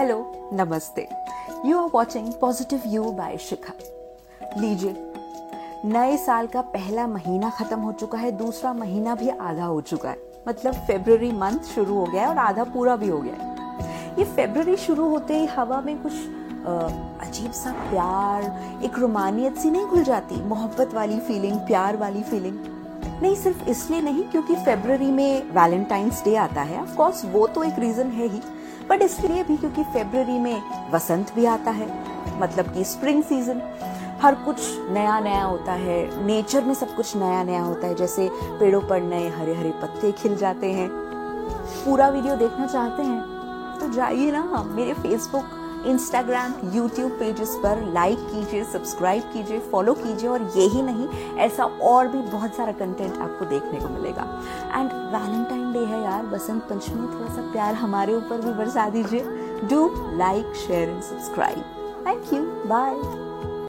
Hello नमस्ते। You are watching positive you by Shikha लीजिए, नए साल का पहला महीना खत्म हो चुका है, दूसरा महीना भी आधा हो चुका है। मतलब फेब्रवरी मंथ शुरू हो गया है और आधा पूरा भी हो गया है। ये फेब्रवरी शुरू होते ही हवा में कुछ अजीब सा प्यार, एक रोमानियत सी नहीं घुल जाती, मोहब्बत वाली फीलिंग प्यार वाली फीलिंग नहीं, सिर्फ़ इसलिए नहीं, क्योंकि फेब्रवरी में वैलेंटाइंस डे आता है। ऑफ़ कोर्स वो तो एक रीजन है ही। बट इसलिए भी क्योंकि फेब्रवरी में वसंत भी आता है मतलब कि स्प्रिंग सीज़न हर कुछ नया नया होता है नेचर में सब कुछ नया नया होता है, जैसे पेड़ों पर नए हरे हरे पत्ते खिल जाते हैं। पूरा वीडियो देखना चाहते हैं तो जाइए ना, मेरे फेसबुक इंस्टाग्राम यूट्यूब पेजेस पर लाइक कीजिए सब्सक्राइब कीजिए फॉलो कीजिए और यही नहीं, ऐसा और भी बहुत सारा कंटेंट आपको देखने को मिलेगा। एंड वैलेंटाइन डे है यार, बसंत पंचमी थोड़ा सा प्यार हमारे ऊपर भी बरसा दीजिए। Do like share and subscribe thank you bye